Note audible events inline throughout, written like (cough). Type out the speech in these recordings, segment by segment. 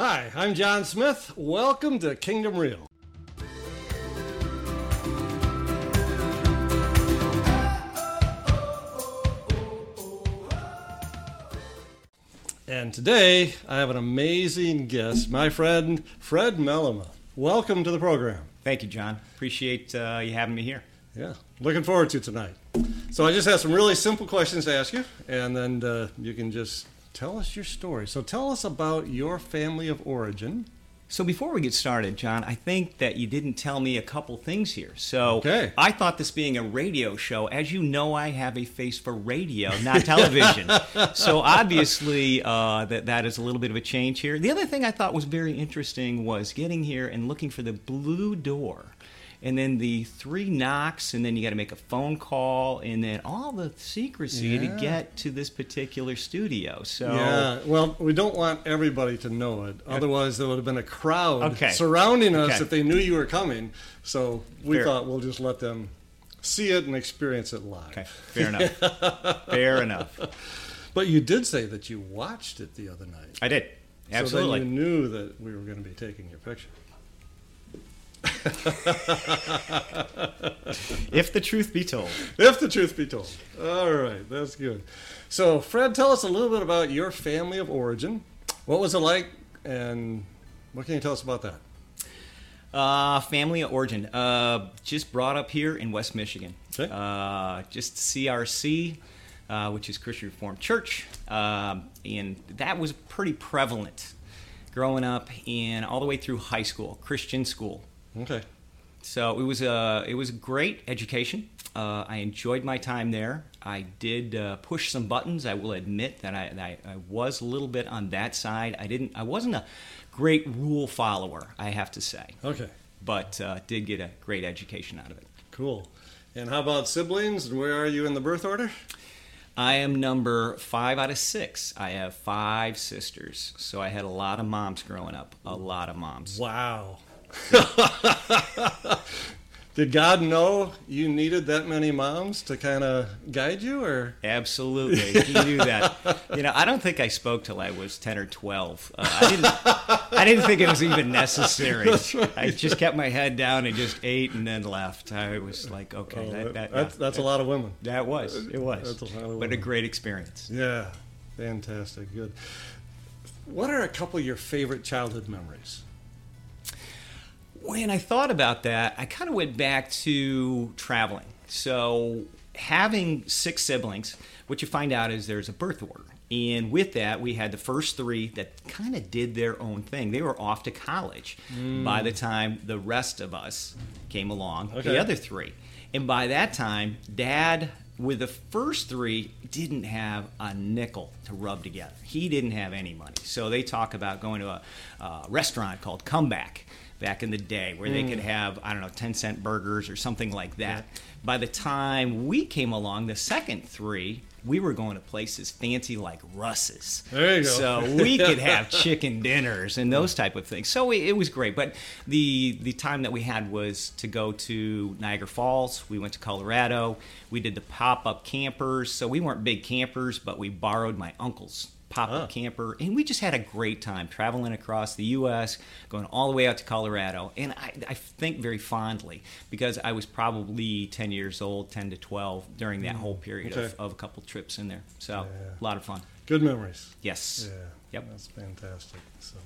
Hi, I'm John Smith. Welcome to Kingdom Reel. And today I have an amazing guest, my friend Fred Mellema. Welcome to the program. Thank you, John. Appreciate uh, you having me here. Yeah, looking forward to tonight. So I just have some really simple questions to ask you, and then uh, you can just tell us your story. So tell us about your family of origin. So before we get started, John, I think that you didn't tell me a couple things here. So Okay. I thought this being a radio show, as you know, I have a face for radio, not (laughs) television. so obviously, uh, that that is a little bit of a change here. The other thing I thought was very interesting was getting here and looking for the blue door. And then the three knocks, and then you got to make a phone call, and then all the secrecy Yeah. to get to this particular studio. So Yeah, well, we don't want everybody to know it. Otherwise, there would have been a crowd Okay. surrounding us Okay. if they knew you were coming. So we Fair. thought we'll just let them see it and experience it live. Okay, fair enough. (laughs) fair enough. But you did say that you watched it the other night. I did. Absolutely. So then you knew that we were going to be taking your picture. If the truth be told. If the truth be told. All right, that's good. So, Fred, tell us a little bit about your family of origin. What was it like, and what can you tell us about that? Uh, family of origin. Uh, just brought up here in West Michigan. Okay. Uh, just CRC, uh, which is Christian Reformed Church. Um, and that was pretty prevalent growing up and all the way through high school, Christian school. Okay. So it was a it was a great education. Uh, I enjoyed my time there. I did uh, push some buttons. I will admit that I, I, I was a little bit on that side. I didn't. I wasn't a great rule follower. I have to say, Okay. but uh, did get a great education out of it. Cool. And how about siblings? And where are you in the birth order? I am number five out of six. I have five sisters, so I had a lot of moms growing up. A lot of moms. Wow. (laughs) Did God know you needed that many moms to kind of guide you, or Absolutely, he knew that. (laughs) You know, I don't think I spoke till I was ten or twelve. Uh, I didn't. I didn't think it was even necessary. (laughs) I just kept my head down and just ate and then left. I was like, okay, Oh, that, that, that's that's a lot of women. that was it was, That's a lot of but a great experience. Yeah, fantastic, good. What are a couple of your favorite childhood memories? When I thought about that, I kind of went back to traveling. So, having six siblings, what you find out is there's a birth order. And with that, we had the first three that kind of did their own thing. They were off to college by the time the rest of us came along, Okay. the other three. And by that time, dad, with the first three, didn't have a nickel to rub together. He didn't have any money. So they talk about going to a, uh restaurant called Comeback back in the day where they mm. could have, I don't know, 10 cent burgers or something like that. By the time we came along, the second three, we were going to places fancy like Russ's. There you go. So (laughs) we could have chicken dinners and those type of things. So it, it was great. But the the time that we had was to go to Niagara Falls. We went to Colorado. We did the pop up campers. So we weren't big campers, but we borrowed my uncle's pop up Ah. camper, and we just had a great time traveling across the U.S., going all the way out to Colorado. And I, I think very fondly because I was probably 10 years old, 10 to 12 during that whole period Okay. of, of a couple trips in there. So Yeah. a lot of fun. Good memories. Yes. Yeah. Yep. That's fantastic. So,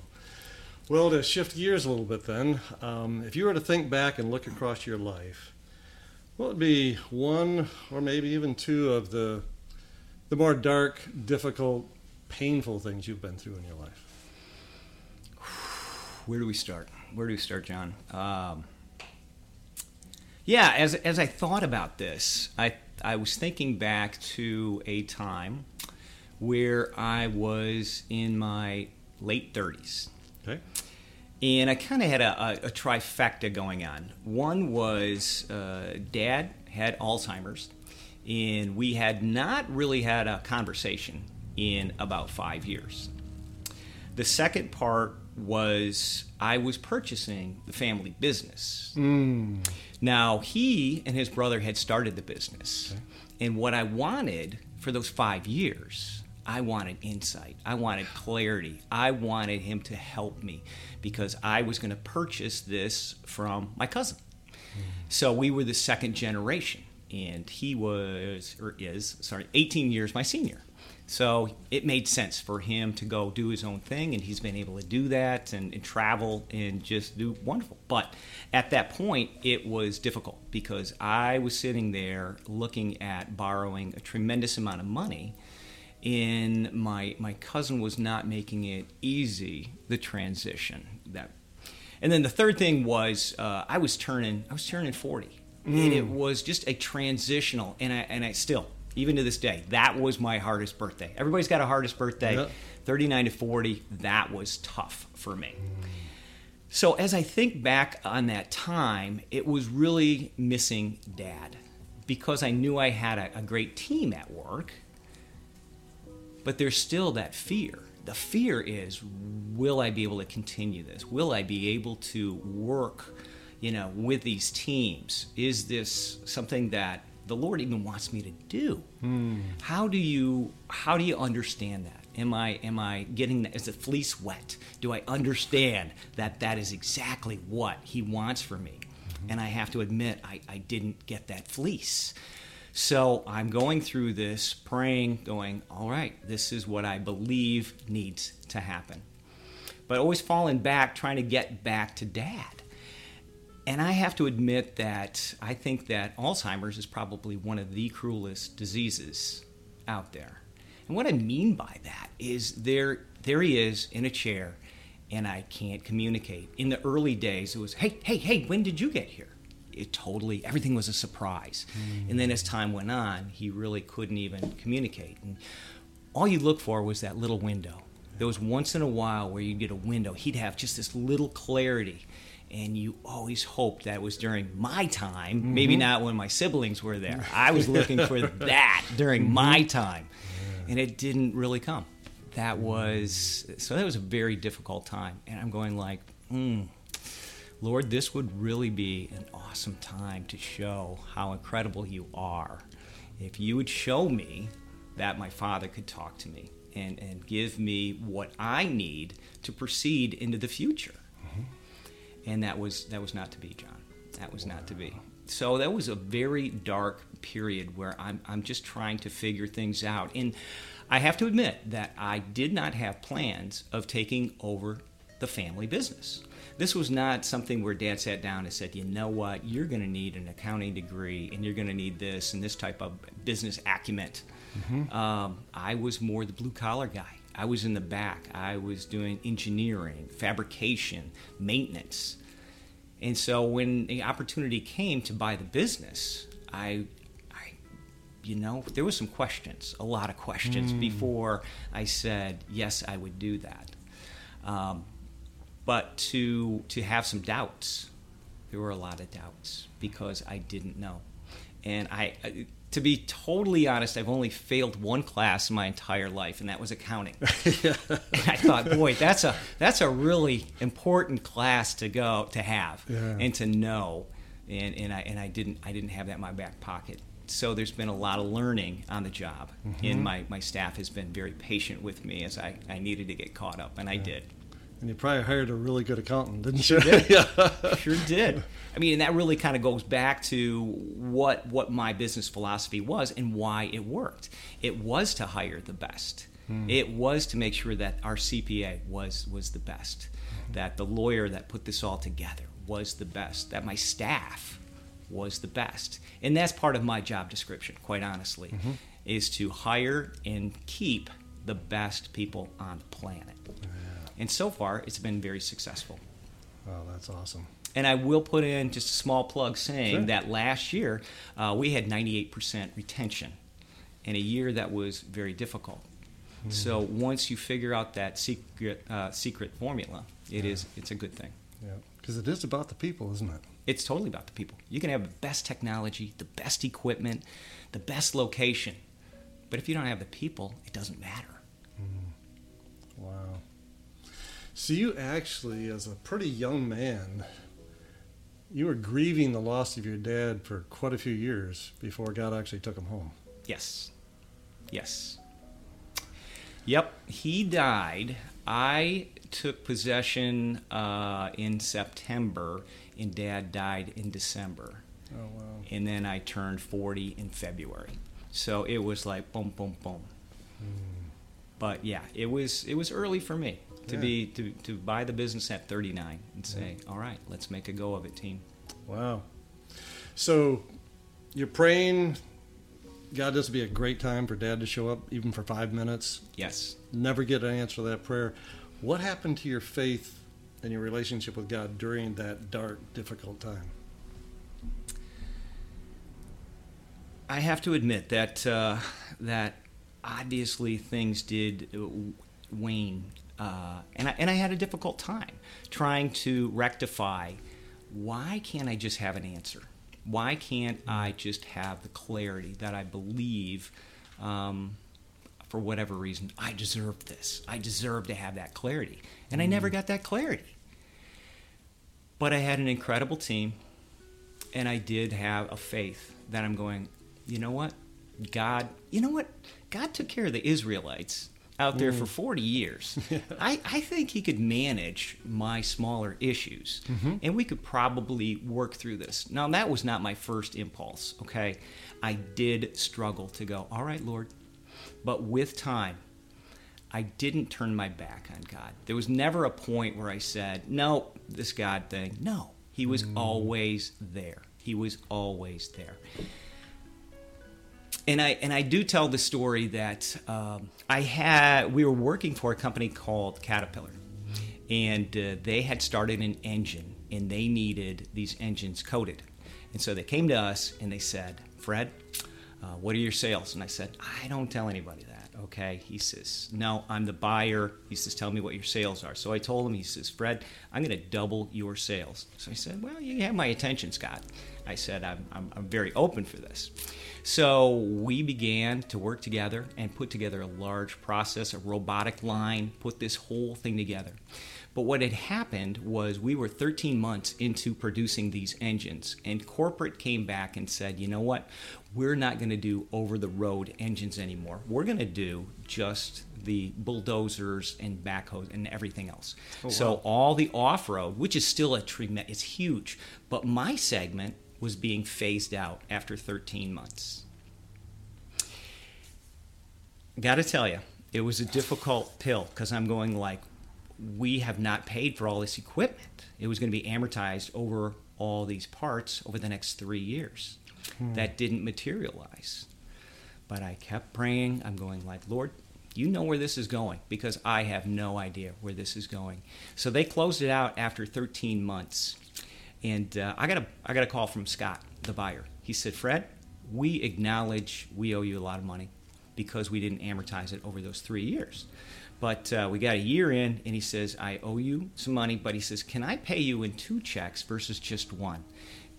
well, to shift gears a little bit, then, um, if you were to think back and look across your life, what would be one or maybe even two of the the more dark, difficult, painful things you've been through in your life? (sighs) Where do we start? Where do we start, John? Um, yeah, as, as I thought about this, I, I was thinking back to a time where I was in my late 30s. Okay. And I kind of had a, a, a trifecta going on. One was uh, dad had Alzheimer's, and we had not really had a conversation in about five years. The second part was I was purchasing the family business. Mm. Now, he and his brother had started the business. And what I wanted for those five years, I wanted insight. I wanted clarity. I wanted him to help me because I was going to purchase this from my cousin. So we were the second generation, and he was, or is, sorry, 18 years my senior. So it made sense for him to go do his own thing, and he's been able to do that and, and, travel and just do wonderful. But at that point, it was difficult because I was sitting there looking at borrowing a tremendous amount of money, and my my cousin was not making it easy the transition. That, and then the third thing was uh, I was turning I was turning forty. Mm. And it was just a transitional, and I and I still even to this day, that was my hardest birthday. Everybody's got a hardest birthday. Yep. 39 to 40, that was tough for me. So as I think back on that time, it was really missing dad because I knew I had a, a great team at work, but there's still that fear. The fear is, will I be able to continue this? Will I be able to work, you know, with these teams? Is this something that the Lord even wants me to do. Hmm. How do you how do you understand that? Am I am I getting that? Is the fleece wet? Do I understand that that is exactly what He wants for me? Mm-hmm. And I have to admit, I, I didn't get that fleece. So I'm going through this, praying, going, all right, this is what I believe needs to happen. But always falling back, trying to get back to dad and I have to admit that I think that Alzheimer's is probably one of the cruelest diseases out there. And what I mean by that is there there he is in a chair and I can't communicate. In the early days it was, "Hey, hey, hey, when did you get here?" It totally everything was a surprise. Mm. And then as time went on, he really couldn't even communicate. And all you look for was that little window. There was once in a while where you'd get a window. He'd have just this little clarity and you always hoped that was during my time, mm-hmm. maybe not when my siblings were there. I was looking for (laughs) that during mm-hmm. my time, and it didn't really come. That was so. That was a very difficult time, and I'm going like, mm, Lord, this would really be an awesome time to show how incredible you are. If you would show me that my father could talk to me and, and give me what I need to proceed into the future and that was that was not to be, John. That was not to be. So that was a very dark period where I'm I'm just trying to figure things out. And I have to admit that I did not have plans of taking over the family business. This was not something where dad sat down and said, you know what, you're going to need an accounting degree and you're going to need this and this type of business acumen. Mm-hmm. Um, I was more the blue collar guy. I was in the back. I was doing engineering, fabrication, maintenance. And so when the opportunity came to buy the business, I, I you know, there was some questions, a lot of questions mm. before I said yes, I would do that. Um, but to to have some doubts, there were a lot of doubts because I didn't know, and I, I to be totally honest, I've only failed one class in my entire life, and that was accounting. yeah. (laughs) And I thought, boy, that's a that's a really important class to go to have yeah. and to know. And, and I and I didn't I didn't have that in my back pocket. So there's been a lot of learning on the job, mm-hmm. and my, my staff has been very patient with me as I, I needed to get caught up, and yeah. I did. And you probably hired a really good accountant, didn't you? Did. (laughs) yeah. Sure did. I mean, and that really kind of goes back to what what my business philosophy was and why it worked. It was to hire the best. Hmm. It was to make sure that our CPA was was the best, hmm. that the lawyer that put this all together was the best, that my staff was the best. And that's part of my job description, quite honestly, mm-hmm. is to hire and keep the best people on the planet. And so far, it's been very successful. Oh, that's awesome. And I will put in just a small plug saying sure. that last year uh, we had 98% retention in a year that was very difficult. Mm-hmm. So once you figure out that secret uh, secret formula, it yeah. is it's a good thing. Yeah, because it is about the people, isn't it? It's totally about the people. You can have the best technology, the best equipment, the best location, but if you don't have the people, it doesn't matter. Mm. Wow. So you actually, as a pretty young man, you were grieving the loss of your dad for quite a few years before God actually took him home. Yes. Yes. Yep, he died. I took possession uh, in September, and Dad died in December. Oh wow. And then I turned 40 in February. So it was like boom, boom, boom. But yeah, it was it was early for me to Yeah. be to, to buy the business at 39 and say, all right, let's make a go of it, team. Wow. So you're praying. God, this would be a great time for Dad to show up, even for five minutes. Yes. Never get an answer to that prayer. What happened to your faith and your relationship with God during that dark, difficult time? I have to admit that uh, that obviously things did uh, wane, uh, and I, and I had a difficult time trying to rectify. Why can't I just have an answer? Why can't I just have the clarity that I believe? Um, for whatever reason, I deserve this. I deserve to have that clarity, and I never got that clarity. But I had an incredible team, and I did have a faith that I'm going, you know what? God, you know what? God took care of the Israelites out there for mm. 40 years. (laughs) I, I think he could manage my smaller issues, mm-hmm. and we could probably work through this. Now, that was not my first impulse, okay? I did struggle to go, all right, Lord. But with time, I didn't turn my back on God. There was never a point where I said, no, this God thing. No, He was mm. always there. He was always there. And I and I do tell the story that um, I had we were working for a company called Caterpillar, and uh, they had started an engine and they needed these engines coated, and so they came to us and they said, Fred, uh, what are your sales? And I said, I don't tell anybody that. Okay. He says, No, I'm the buyer. He says, Tell me what your sales are. So I told him, He says, Fred, I'm going to double your sales. So I said, Well, you have my attention, Scott. I said, I'm, I'm, I'm very open for this. So we began to work together and put together a large process, a robotic line, put this whole thing together. But what had happened was we were 13 months into producing these engines, and corporate came back and said, you know what? We're not going to do over the road engines anymore. We're going to do just the bulldozers and backhoes and everything else. Oh, so all the off road, which is still a tremendous, it's huge, but my segment was being phased out after 13 months. Got to tell you, it was a difficult pill because I'm going like, we have not paid for all this equipment. It was going to be amortized over all these parts over the next three years. Hmm. That didn't materialize. But I kept praying. I'm going like, Lord, you know where this is going because I have no idea where this is going. So they closed it out after 13 months. And uh, I got a I got a call from Scott, the buyer. He said, "Fred, we acknowledge we owe you a lot of money because we didn't amortize it over those three years. But uh, we got a year in, and he says, I owe you some money, but he says, Can I pay you in two checks versus just one?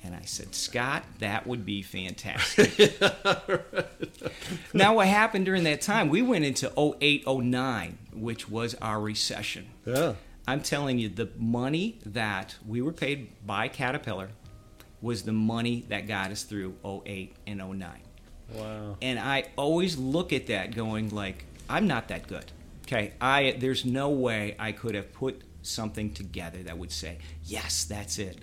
And I said, Scott, that would be fantastic. (laughs) now, what happened during that time? We went into 08, 09, which was our recession. Yeah. I'm telling you, the money that we were paid by Caterpillar was the money that got us through 08 and 09. Wow. And I always look at that going like, I'm not that good. Okay, I there's no way I could have put something together that would say, yes, that's it.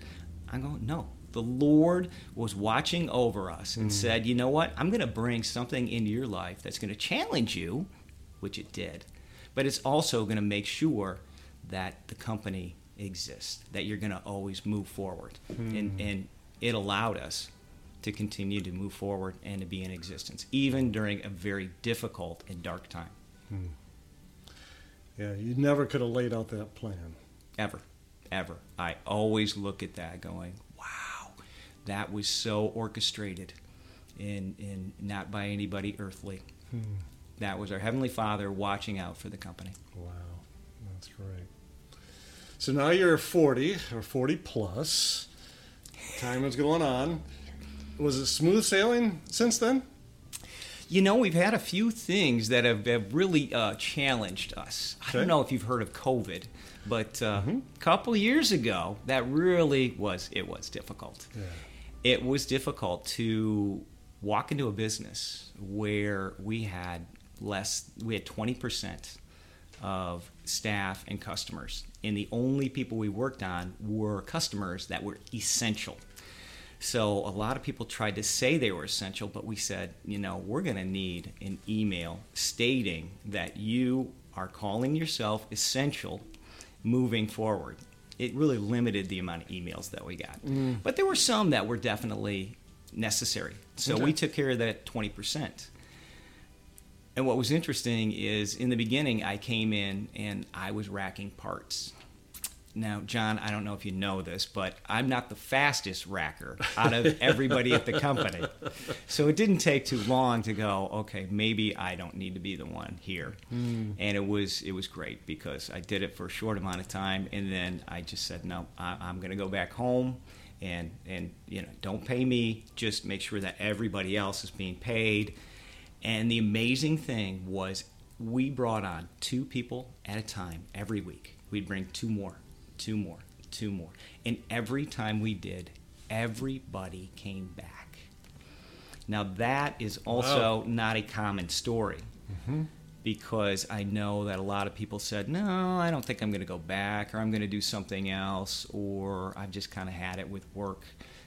I'm going, no. The Lord was watching over us and mm. said, you know what? I'm going to bring something into your life that's going to challenge you, which it did, but it's also going to make sure that the company exists, that you're going to always move forward. And, hmm. and it allowed us to continue to move forward and to be in existence, even during a very difficult and dark time, hmm. Yeah, you never could have laid out that plan. ever, ever. I always look at that going, wow, that was so orchestrated and, and not by anybody earthly. Hmm. That was our Heavenly Father watching out for the company. Wow, that's great. So now you're 40 or 40 plus. Time is going on. Was it smooth sailing since then? You know, we've had a few things that have, have really uh, challenged us. I don't know if you've heard of COVID, but uh, a couple years ago, that really was it was difficult. Yeah. It was difficult to walk into a business where we had less. We had twenty percent of staff and customers, and the only people we worked on were customers that were essential. So a lot of people tried to say they were essential, but we said, you know, we're going to need an email stating that you are calling yourself essential moving forward. It really limited the amount of emails that we got. Mm. But there were some that were definitely necessary. So Okay. we took care of that 20%. And what was interesting is in the beginning, I came in and I was racking parts. Now, John, I don't know if you know this, but I'm not the fastest racker out of (laughs) everybody at the company. So it didn't take too long to go, okay, maybe I don't need to be the one here. Hmm. And it was it was great because I did it for a short amount of time, and then I just said, no, I, I'm going to go back home, and and you know, don't pay me, just make sure that everybody else is being paid. And the amazing thing was, we brought on two people at a time every week. We'd bring two more, two more, two more. And every time we did, everybody came back. Now, that is also Wow. not a common story mm-hmm. because I know that a lot of people said, no, I don't think I'm going to go back, or I'm going to do something else, or I've just kind of had it with work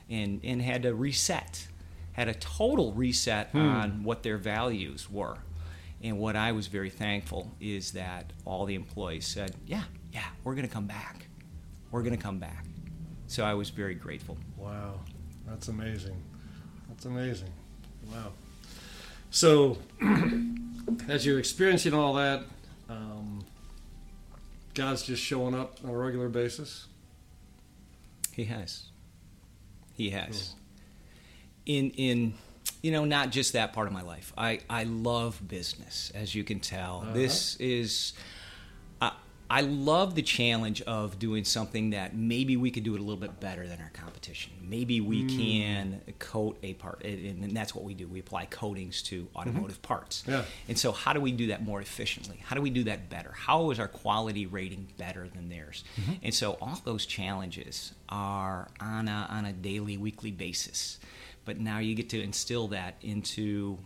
and, and had to reset, had a total reset on what their values were. And what I was very thankful is that all the employees said, yeah, yeah, we're going to come back. We're going to come back. So I was very grateful. Wow, that's amazing. That's amazing. Wow. So, (clears throat) as you're experiencing all that, um, God's just showing up on a regular basis. He has. He has. In in you know not just that part of my life. I I love business, as you can tell. Uh-huh. This is. I I love the challenge of doing something that maybe we could do it a little bit better than our competition. Maybe we hmm. can coat a part, and and that's what we do. We apply coatings to mm-hmm. automotive parts. Yeah. And so, how do we do that more efficiently? How do we do that better? How is our quality rating better than theirs? Mm-hmm. And so, all those challenges are on a, on a daily, weekly basis. But now you get to instill that into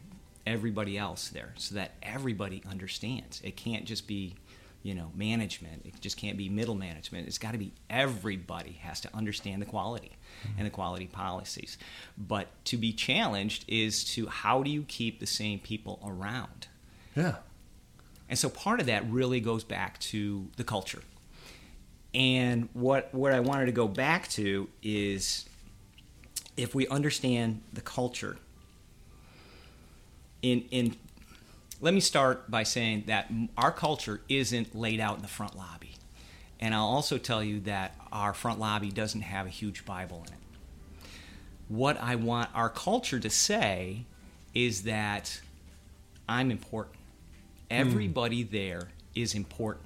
everybody else there so that everybody understands. It can't just be, you know, management. It just can't be middle management. It's got to be everybody has to understand the quality and the quality policies. But to be challenged is to how do you keep the same people around? Yeah. And so part of that really goes back to the culture. And what what I wanted to go back to is if we understand the culture in in let me start by saying that our culture isn't laid out in the front lobby. And I'll also tell you that our front lobby doesn't have a huge Bible in it. What I want our culture to say is that I'm important. Hmm. Everybody there is important.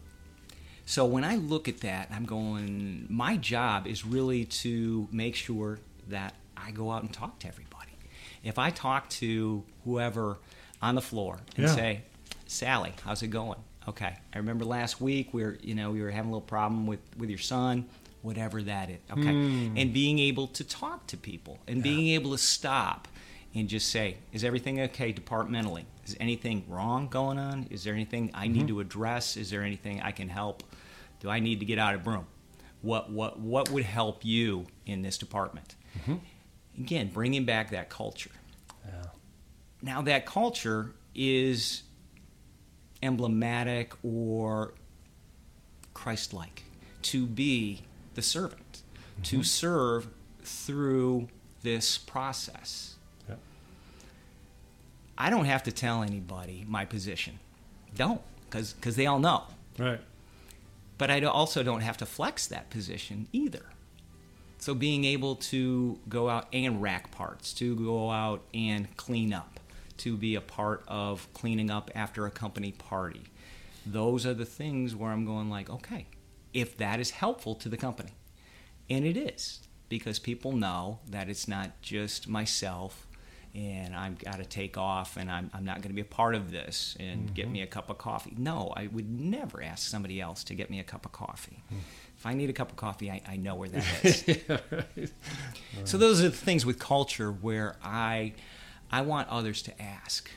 So when I look at that, I'm going, my job is really to make sure that I go out and talk to everybody. If I talk to whoever on the floor and Yeah. say, Sally, how's it going? Okay, I remember last week we were, you know, we were having a little problem with with your son, whatever that is. Okay, hmm. and being able to talk to people and being able to stop and just say, is everything okay departmentally? Is anything wrong going on? Is there anything I need mm-hmm. to address? Is there anything I can help? Do I need to get out of broom? What what what would help you in this department? Mm-hmm. Again, bringing back that culture. Yeah. Now that culture is emblematic or Christ-like to be the servant, to mm-hmm. serve through this process. Yeah. I don't have to tell anybody my position. Don't, because they all know. Right. But I also don't have to flex that position either. So being able to go out and rack parts, to go out and clean up, to be a part of cleaning up after a company party, those are the things where I'm going like, okay, if that is helpful to the company, and it is because people know that it's not just myself and I've got to take off and I'm, I'm not going to be a part of this and get me a cup of coffee. No, I would never ask somebody else to get me a cup of coffee. If I need a cup of coffee, I, I know where that (laughs) is. yeah, right. So those are the things with culture where I I want others to ask,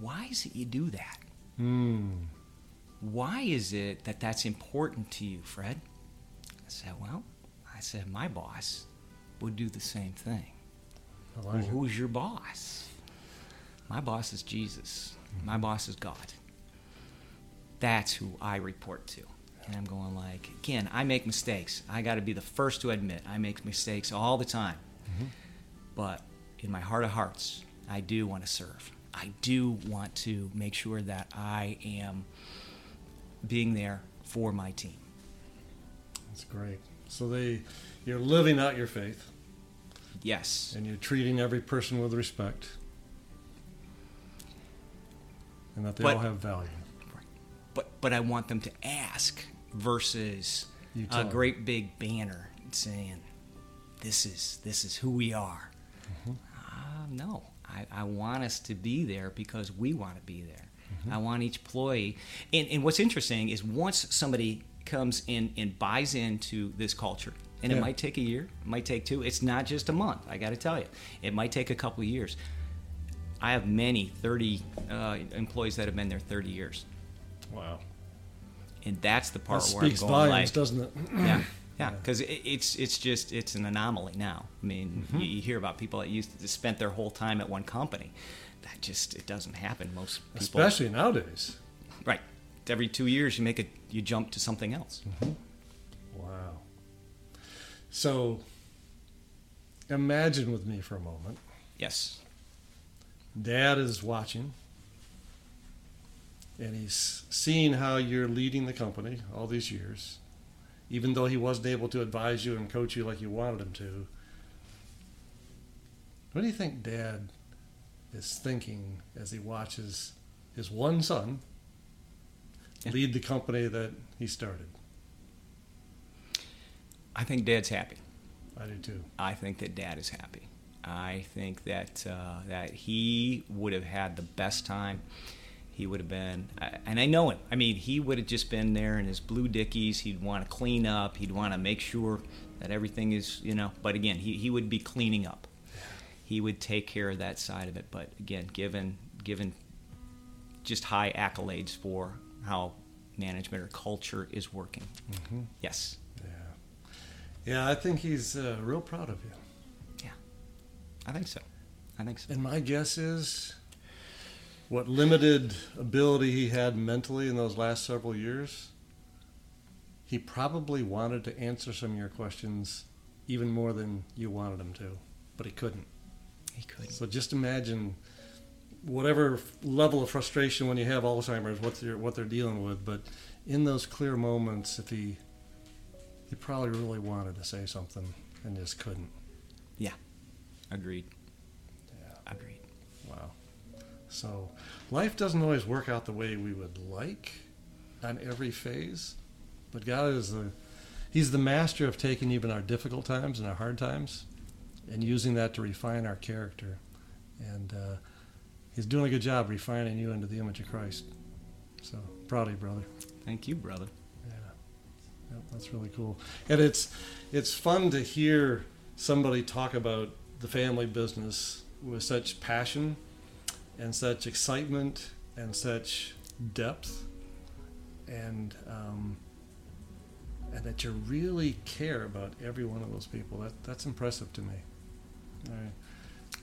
why is it you do that? Hmm. Why is it that that's important to you, Fred? I said, Well, I said, my boss would do the same thing. Well, who's your boss? My boss is Jesus. My boss is God. That's who I report to. And I'm going like, again, I make mistakes. I got to be the first to admit I make mistakes all the time. Mm-hmm. But in my heart of hearts, I do want to serve. I do want to make sure that I am being there for my team. That's great. So they, you're living out your faith. Yes. And you're treating every person with respect. And that they but, all have value. But but I want them to ask versus a great big banner saying, "This is this is who we are." Mm-hmm. Uh, no, I, I want us to be there because we want to be there. Mm-hmm. I want each employee. And, and what's interesting is once somebody comes in and buys into this culture, and yeah. it might take a year, it might take two. It's not just a month. I got to tell you, it might take a couple of years. I have many 30 uh, employees that have been there 30 years. Wow. And that's the part that where speaks I'm going volumes, like, doesn't it? yeah. Yeah, (clears throat) because it, it's it's just it's an anomaly now. I mean, mm-hmm. you, you, hear about people that used to spent their whole time at one company. That just it doesn't happen. Most people, especially nowadays. Right. Every two years, you make a you jump to something else. Mm-hmm. Wow. So, imagine with me for a moment. Yes. Dad is watching and he's seeing how you're leading the company all these years, even though he wasn't able to advise you and coach you like you wanted him to. What do you think Dad is thinking as he watches his one son yeah. lead the company that he started? I think Dad's happy. I do too. I think that Dad is happy. I think that uh, that he would have had the best time he would have been, and I know him. I mean, he would have just been there in his blue dickies. He'd want to clean up. He'd want to make sure that everything is, you know. But again, he, he would be cleaning up. He would take care of that side of it. But again, given given just high accolades for how management or culture is working. Mm-hmm. Yes. Yeah. I think he's uh, real proud of you. Yeah, I think so. I think so. And my guess is what limited ability he had mentally in those last several years, he probably wanted to answer some of your questions even more than you wanted him to, but he couldn't. He couldn't. So just imagine whatever level of frustration when you have Alzheimer's, what they're what they're dealing with. But in those clear moments, if he he probably really wanted to say something and just couldn't. Yeah, agreed. Yeah, agreed. Wow. So life doesn't always work out the way we would like on every phase, but God is the He's the master of taking even our difficult times and our hard times and using that to refine our character. And uh, He's doing a good job refining you into the image of Christ. So proud of you, brother. Thank you, brother. Yep, that's really cool. And it's it's fun to hear somebody talk about the family business with such passion and such excitement and such depth and um, and that you really care about every one of those people. That that's impressive to me. I, I,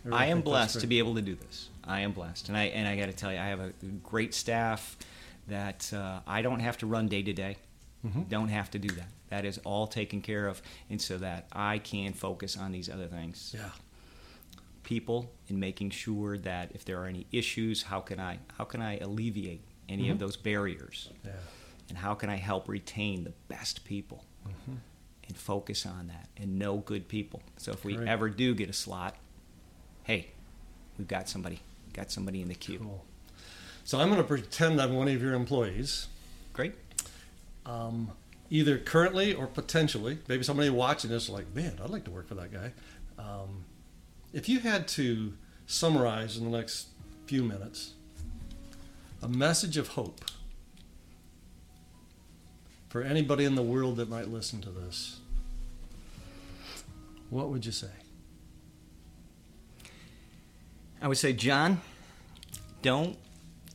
really I am blessed to be able to do this. I am blessed, and I and I got to tell you, I have a great staff that uh, I don't have to run day to day. Mm-hmm. Don't have to do that. That is all taken care of, and so that I can focus on these other things. Yeah people and making sure that if there are any issues, how can I how can I alleviate any mm-hmm. of those barriers? Yeah. And how can I help retain the best people? Mm-hmm. And focus on that and know good people. So if we Great. ever do get a slot, hey, we've got somebody, got somebody in the queue. Cool. So I'm going to pretend I'm one of your employees. Great. Um, either currently or potentially. Maybe somebody watching this is like, man, I'd like to work for that guy. Um, if you had to summarize in the next few minutes a message of hope for anybody in the world that might listen to this, what would you say? I would say, John, don't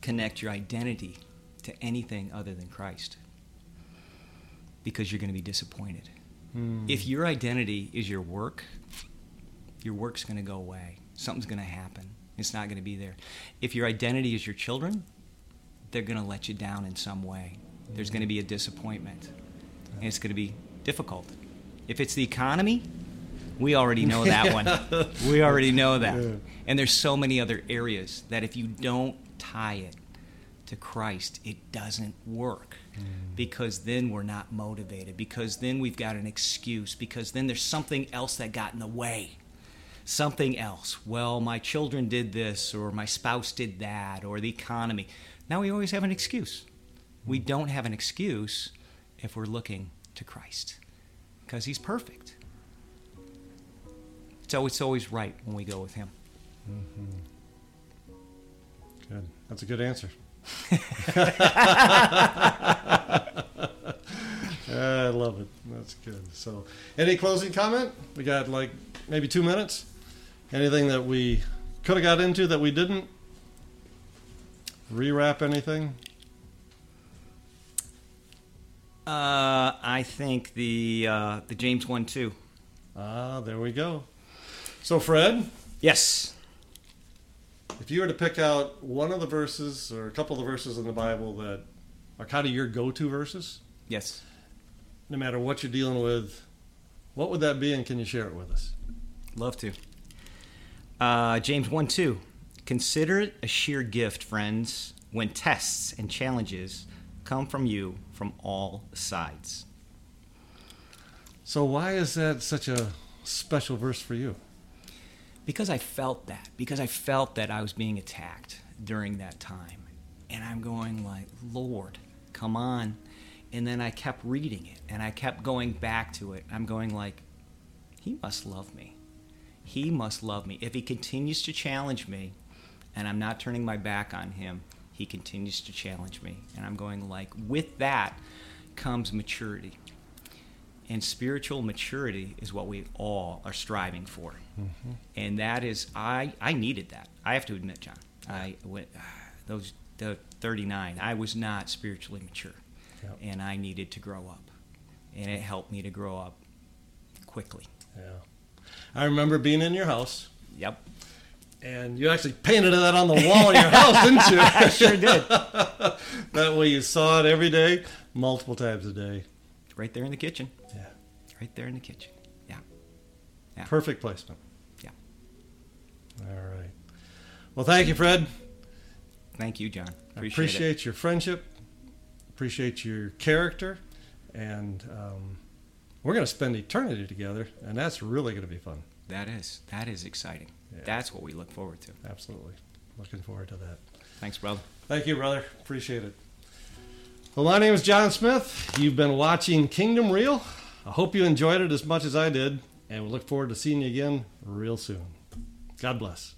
connect your identity to anything other than Christ because you're going to be disappointed. Hmm. If your identity is your work, your work's going to go away. Something's going to happen. It's not going to be there. If your identity is your children, they're going to let you down in some way. There's going to be a disappointment. And it's going to be difficult. If it's the economy, we already know that one. (laughs) We already know that. Yeah. And there's so many other areas that if you don't tie it to Christ, it doesn't work. Mm. Because then we're not motivated. Because then we've got an excuse. Because then there's something else that got in the way. Something else. Well, my children did this, or my spouse did that, or the economy. Now we always have an excuse. We mm. don't have an excuse if we're looking to Christ. Because he's perfect. So it's always right when we go with him. Mm-hmm. Good. That's a good answer. (laughs) I love it. That's good. So, any closing comment? We got like maybe two minutes. Anything that we could have got into that we didn't? Rewrap anything? Uh, I think the uh, the James one too. Ah, there we go. So, Fred, Yes. If you were to pick out one of the verses or a couple of the verses in the Bible that are kind of your go-to verses, Yes. no matter what you're dealing with, what would that be, and can you share it with us? Love to. Uh, James 1 2. Consider it a sheer gift, friends, when tests and challenges come from you from all sides. So, why is that such a special verse for you? Because I felt that. Because I felt that I was being attacked during that time. And I'm going like, Lord, come on. And then I kept reading it and I kept going back to it. I'm going like, he must love me. He must love me. If he continues to challenge me and I'm not turning my back on him, he continues to challenge me. And I'm going like, with that comes maturity. And spiritual maturity is what we all are striving for. Mm-hmm. And that is, I, I needed that. I have to admit, John, I went, uh, those, the 39, I was not spiritually mature. Yep. And I needed to grow up. And it helped me to grow up quickly. Yeah. I remember being in your house, Yep. and you actually painted that on the wall in your (laughs) house, didn't you? I sure did. (laughs) that way you saw it every day, multiple times a day. Right there in the kitchen. Yeah. Right there in the kitchen. Yeah. Yeah. Perfect placement. Yeah. All right. Well, thank you, Fred. Thank you, John. Appreciate, appreciate your friendship, appreciate your character, and um, we're going to spend eternity together, and that's really going to be fun. That is. That is exciting. Yeah. That's what we look forward to. Absolutely. Looking forward to that. Thanks, brother. Thank you, brother. Appreciate it. Well, my name is John Smith. You've been watching Kingdom Reel. I hope you enjoyed it as much as I did, and we look forward to seeing you again real soon. God bless.